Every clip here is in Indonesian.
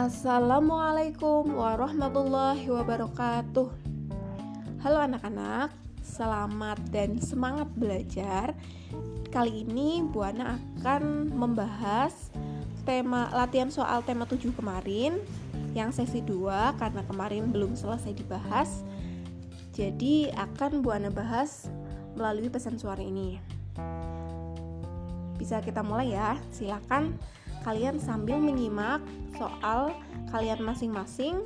Assalamualaikum warahmatullahi wabarakatuh. Halo anak-anak, selamat dan semangat belajar. Kali ini Bu Ana akan membahas tema latihan soal tema 7 kemarin yang sesi 2 karena kemarin belum selesai dibahas. Jadi akan Bu Ana bahas melalui pesan suara ini. Bisa kita mulai ya. Silakan kalian sambil menyimak soal kalian masing-masing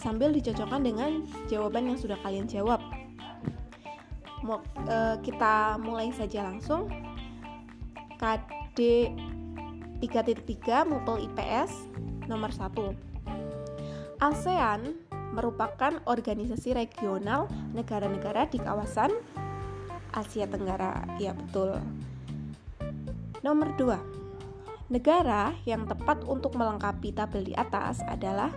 sambil dicocokkan dengan jawaban yang sudah kalian jawab. Eh, kita mulai saja langsung. KD 3.3 Mupel IPS nomor 1. ASEAN merupakan organisasi regional negara-negara di kawasan Asia Tenggara. Ya, betul. Nomor 2. Negara yang tepat untuk melengkapi tabel di atas adalah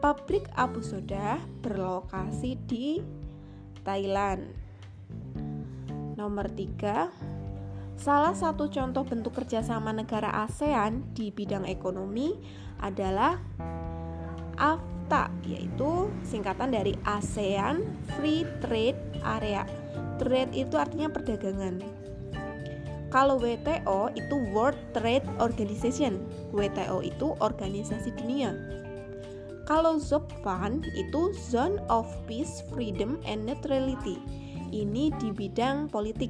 pabrik abu soda berlokasi di Thailand. Nomor 3, salah satu contoh bentuk kerjasama negara ASEAN di bidang ekonomi adalah AFTA, yaitu singkatan dari ASEAN Free Trade Area. Trade itu artinya perdagangan. Kalau WTO itu World Trade Organization. WTO itu organisasi dunia. Kalau ZOPFAN itu Zone of Peace, Freedom and Neutrality. Ini di bidang politik.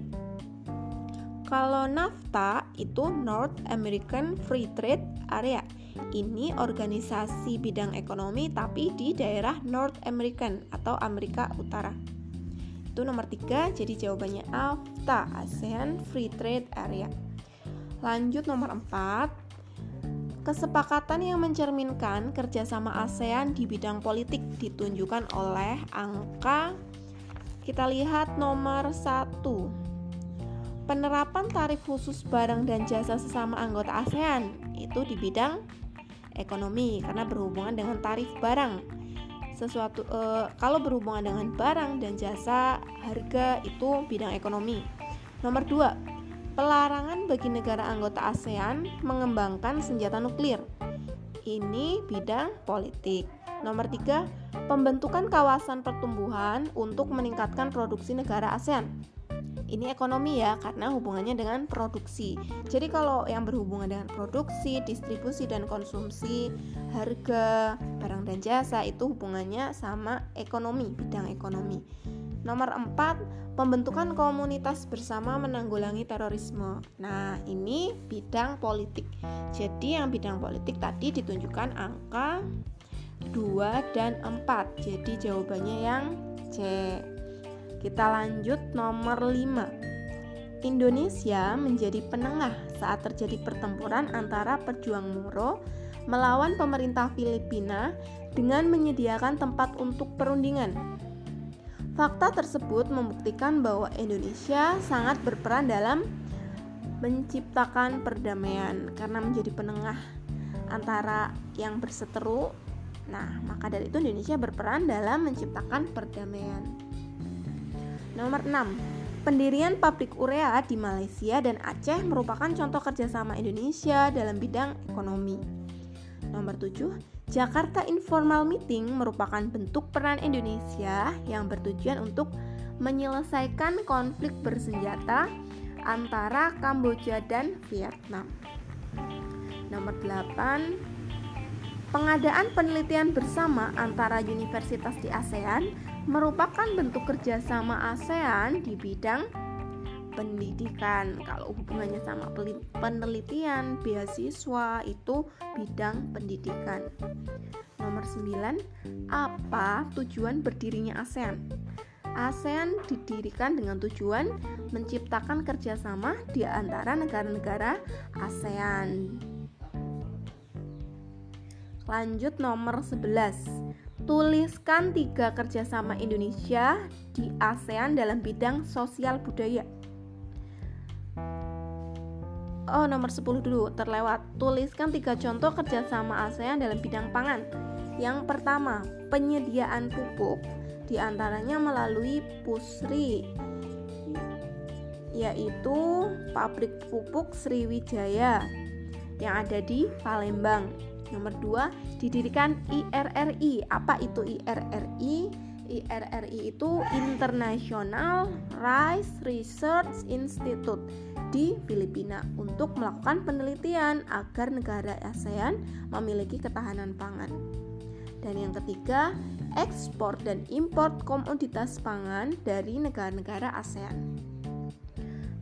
Kalau NAFTA itu North American Free Trade Area. Ini organisasi bidang ekonomi tapi di daerah North American atau Amerika Utara itu nomor tiga jadi jawabannya AFTA ASEAN Free Trade Area. Lanjut nomor empat kesepakatan yang mencerminkan kerjasama ASEAN di bidang politik ditunjukkan oleh angka kita lihat nomor satu penerapan tarif khusus barang dan jasa sesama anggota ASEAN itu di bidang ekonomi karena berhubungan dengan tarif barang sesuatu e, kalau berhubungan dengan barang dan jasa harga itu bidang ekonomi. Nomor dua, pelarangan bagi negara anggota ASEAN mengembangkan senjata nuklir. Ini bidang politik. Nomor tiga, pembentukan kawasan pertumbuhan untuk meningkatkan produksi negara ASEAN ini ekonomi ya karena hubungannya dengan produksi. Jadi kalau yang berhubungan dengan produksi, distribusi dan konsumsi, harga barang dan jasa itu hubungannya sama ekonomi, bidang ekonomi. Nomor 4, pembentukan komunitas bersama menanggulangi terorisme. Nah, ini bidang politik. Jadi yang bidang politik tadi ditunjukkan angka 2 dan 4. Jadi jawabannya yang C. Kita lanjut nomor 5. Indonesia menjadi penengah saat terjadi pertempuran antara pejuang Moro melawan pemerintah Filipina dengan menyediakan tempat untuk perundingan. Fakta tersebut membuktikan bahwa Indonesia sangat berperan dalam menciptakan perdamaian karena menjadi penengah antara yang berseteru. Nah, maka dari itu Indonesia berperan dalam menciptakan perdamaian. Nomor 6. Pendirian pabrik urea di Malaysia dan Aceh merupakan contoh kerjasama Indonesia dalam bidang ekonomi. Nomor 7. Jakarta Informal Meeting merupakan bentuk peran Indonesia yang bertujuan untuk menyelesaikan konflik bersenjata antara Kamboja dan Vietnam. Nomor 8. Pengadaan penelitian bersama antara universitas di ASEAN merupakan bentuk kerjasama ASEAN di bidang pendidikan. Kalau hubungannya sama penelitian, beasiswa itu bidang pendidikan. Nomor 9, apa tujuan berdirinya ASEAN? ASEAN didirikan dengan tujuan menciptakan kerjasama di antara negara-negara ASEAN. Lanjut nomor 11 Tuliskan tiga kerjasama Indonesia di ASEAN dalam bidang sosial budaya. Oh, nomor 10 dulu, terlewat. Tuliskan tiga contoh kerjasama ASEAN dalam bidang pangan. Yang pertama, penyediaan pupuk, di antaranya melalui PUSRI, yaitu pabrik pupuk Sriwijaya yang ada di Palembang. Nomor dua, didirikan IRRI. Apa itu IRRI? IRRI itu International Rice Research Institute di Filipina untuk melakukan penelitian agar negara ASEAN memiliki ketahanan pangan. Dan yang ketiga, ekspor dan impor komoditas pangan dari negara-negara ASEAN.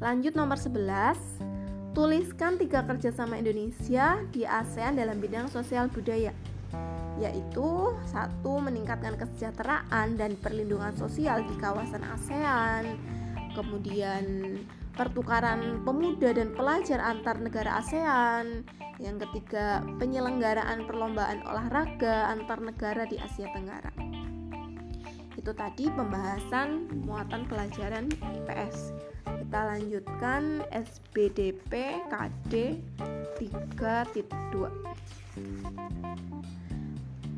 Lanjut nomor 11, tuliskan tiga kerjasama Indonesia di ASEAN dalam bidang sosial budaya yaitu satu meningkatkan kesejahteraan dan perlindungan sosial di kawasan ASEAN, kemudian pertukaran pemuda dan pelajar antar negara ASEAN, yang ketiga penyelenggaraan perlombaan olahraga antar negara di Asia Tenggara. Itu tadi pembahasan muatan pelajaran IPS. Kita lanjutkan SBDP KD 3.2.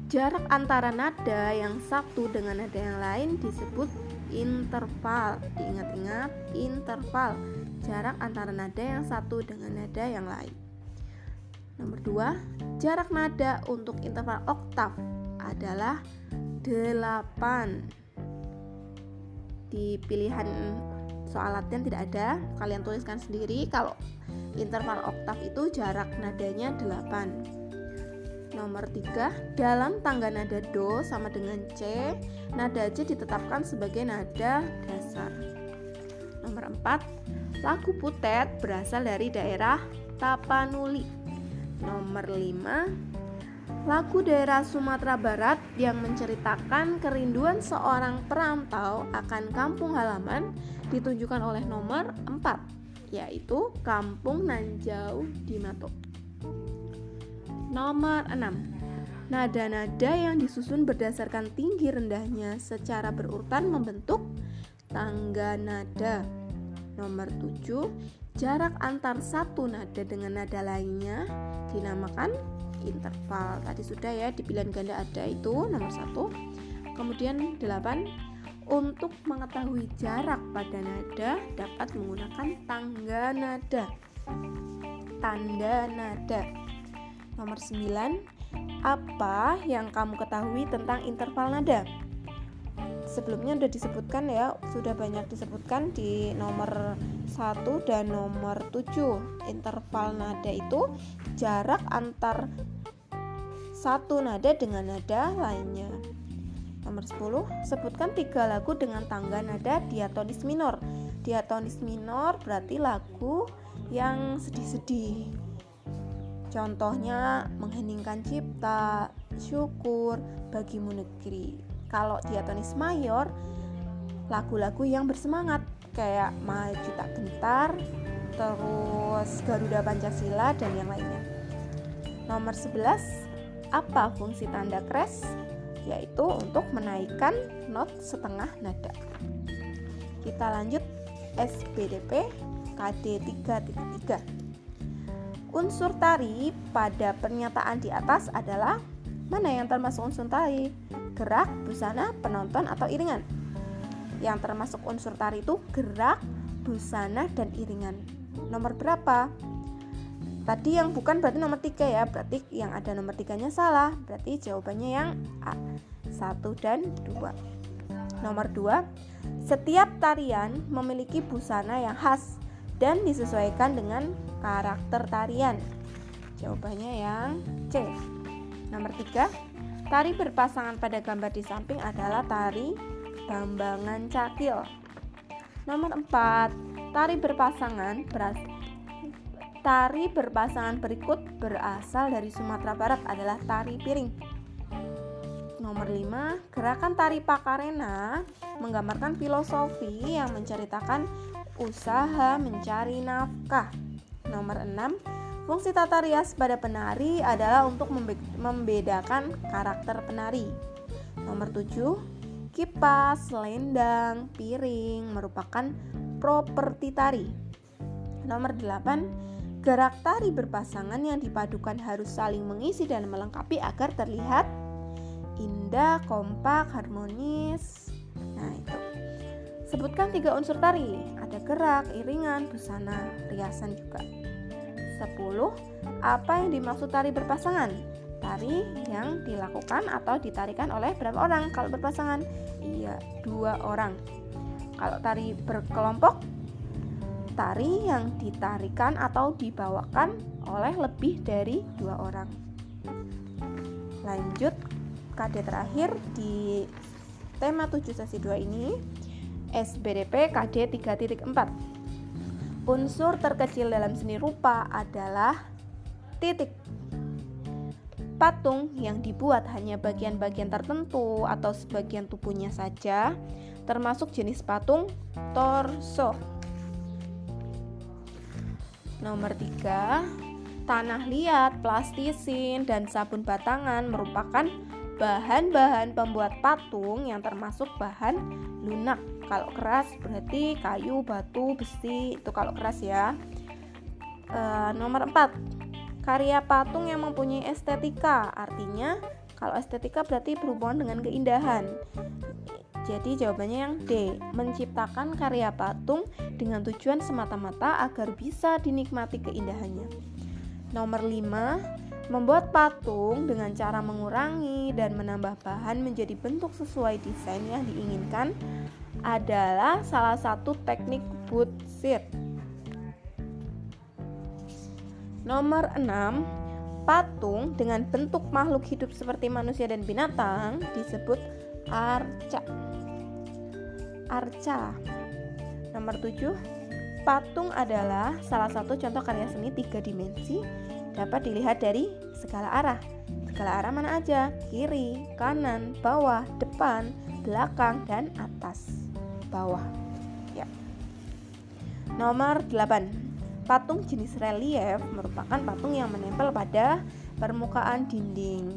Jarak antara nada yang satu dengan nada yang lain disebut interval. Ingat-ingat, interval. Jarak antara nada yang satu dengan nada yang lain. Nomor dua, jarak nada untuk interval oktav adalah 8. Di pilihan soal latihan tidak ada, kalian tuliskan sendiri kalau interval oktav itu jarak nadanya 8. Nomor 3, dalam tangga nada do sama dengan C, nada C ditetapkan sebagai nada dasar. Nomor 4, lagu Putet berasal dari daerah Tapanuli. Nomor 5, lagu daerah Sumatera Barat yang menceritakan kerinduan seorang perantau akan kampung halaman ditunjukkan oleh nomor 4, yaitu Kampung Nanjau di Matok. Nomor 6. Nada-nada yang disusun berdasarkan tinggi rendahnya secara berurutan membentuk tangga nada. Nomor 7. Jarak antar satu nada dengan nada lainnya dinamakan interval. Tadi sudah ya di pilihan ganda ada itu nomor 1. Kemudian 8. Untuk mengetahui jarak pada nada dapat menggunakan tangga nada. Tanda nada. Nomor 9, apa yang kamu ketahui tentang interval nada? Sebelumnya sudah disebutkan ya, sudah banyak disebutkan di nomor 1 dan nomor 7. Interval nada itu jarak antar satu nada dengan nada lainnya. Nomor 10, sebutkan tiga lagu dengan tangga nada diatonis minor. Diatonis minor berarti lagu yang sedih-sedih Contohnya mengheningkan cipta, syukur, bagimu negeri. Kalau diatonis mayor, lagu-lagu yang bersemangat kayak maju tak gentar, terus Garuda Pancasila dan yang lainnya. Nomor 11, apa fungsi tanda kres? Yaitu untuk menaikkan not setengah nada. Kita lanjut SPDP KD 3.3. Unsur tari pada pernyataan di atas adalah mana yang termasuk unsur tari? Gerak, busana, penonton, atau iringan? Yang termasuk unsur tari itu gerak, busana, dan iringan. Nomor berapa? Tadi yang bukan berarti nomor tiga ya, berarti yang ada nomor tiganya salah. Berarti jawabannya yang A, satu dan dua. Nomor dua, setiap tarian memiliki busana yang khas dan disesuaikan dengan karakter tarian. Jawabannya yang C. Nomor 3, tari berpasangan pada gambar di samping adalah tari Bambangan Cakil. Nomor 4, tari berpasangan beras Tari berpasangan berikut berasal dari Sumatera Barat adalah tari piring. Nomor 5, gerakan tari Pakarena menggambarkan filosofi yang menceritakan usaha mencari nafkah. Nomor 6, fungsi tata rias pada penari adalah untuk membedakan karakter penari. Nomor 7, kipas, selendang, piring merupakan properti tari. Nomor 8, gerak tari berpasangan yang dipadukan harus saling mengisi dan melengkapi agar terlihat indah, kompak, harmonis. Nah, itu. Sebutkan tiga unsur tari, ada gerak, iringan, busana, riasan juga. 10. Apa yang dimaksud tari berpasangan? Tari yang dilakukan atau ditarikan oleh berapa orang? Kalau berpasangan, iya dua orang. Kalau tari berkelompok, tari yang ditarikan atau dibawakan oleh lebih dari dua orang. Lanjut KD terakhir di tema 7 sesi 2 ini SBDP KD 3.4 Unsur terkecil dalam seni rupa adalah titik Patung yang dibuat hanya bagian-bagian tertentu atau sebagian tubuhnya saja, termasuk jenis patung torso. Nomor 3, tanah liat, plastisin, dan sabun batangan merupakan bahan-bahan pembuat patung yang termasuk bahan lunak. Kalau keras berarti kayu, batu, besi, itu kalau keras ya. E, nomor 4, Karya patung yang mempunyai estetika, artinya kalau estetika berarti berhubungan dengan keindahan. Jadi jawabannya yang D, menciptakan karya patung dengan tujuan semata-mata agar bisa dinikmati keindahannya. Nomor 5, membuat patung dengan cara mengurangi dan menambah bahan menjadi bentuk sesuai desain yang diinginkan adalah salah satu teknik Bootsir. Nomor 6, patung dengan bentuk makhluk hidup seperti manusia dan binatang disebut arca. Arca. Nomor 7, patung adalah salah satu contoh karya seni tiga dimensi dapat dilihat dari segala arah. Segala arah mana aja? Kiri, kanan, bawah, depan, belakang, dan atas. Bawah. Ya. Nomor 8 Patung jenis relief merupakan patung yang menempel pada permukaan dinding.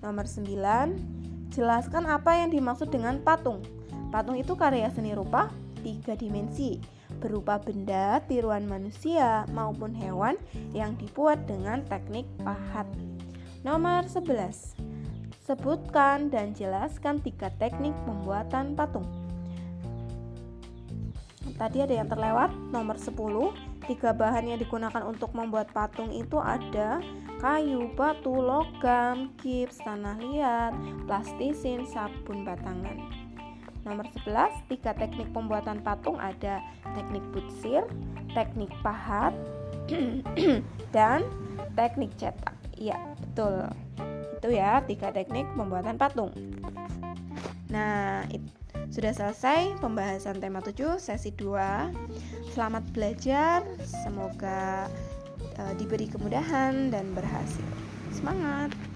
Nomor 9, jelaskan apa yang dimaksud dengan patung. Patung itu karya seni rupa tiga dimensi, berupa benda, tiruan manusia maupun hewan yang dibuat dengan teknik pahat. Nomor 11, sebutkan dan jelaskan tiga teknik pembuatan patung. Tadi ada yang terlewat, nomor 10 Tiga bahan yang digunakan untuk membuat patung itu ada kayu, batu, logam, gips, tanah liat, plastisin, sabun batangan. Nomor 11, tiga teknik pembuatan patung ada teknik butsir, teknik pahat, dan teknik cetak. Iya, betul. Itu ya, tiga teknik pembuatan patung. Nah, itu sudah selesai pembahasan tema 7 sesi 2. Selamat belajar, semoga uh, diberi kemudahan dan berhasil. Semangat!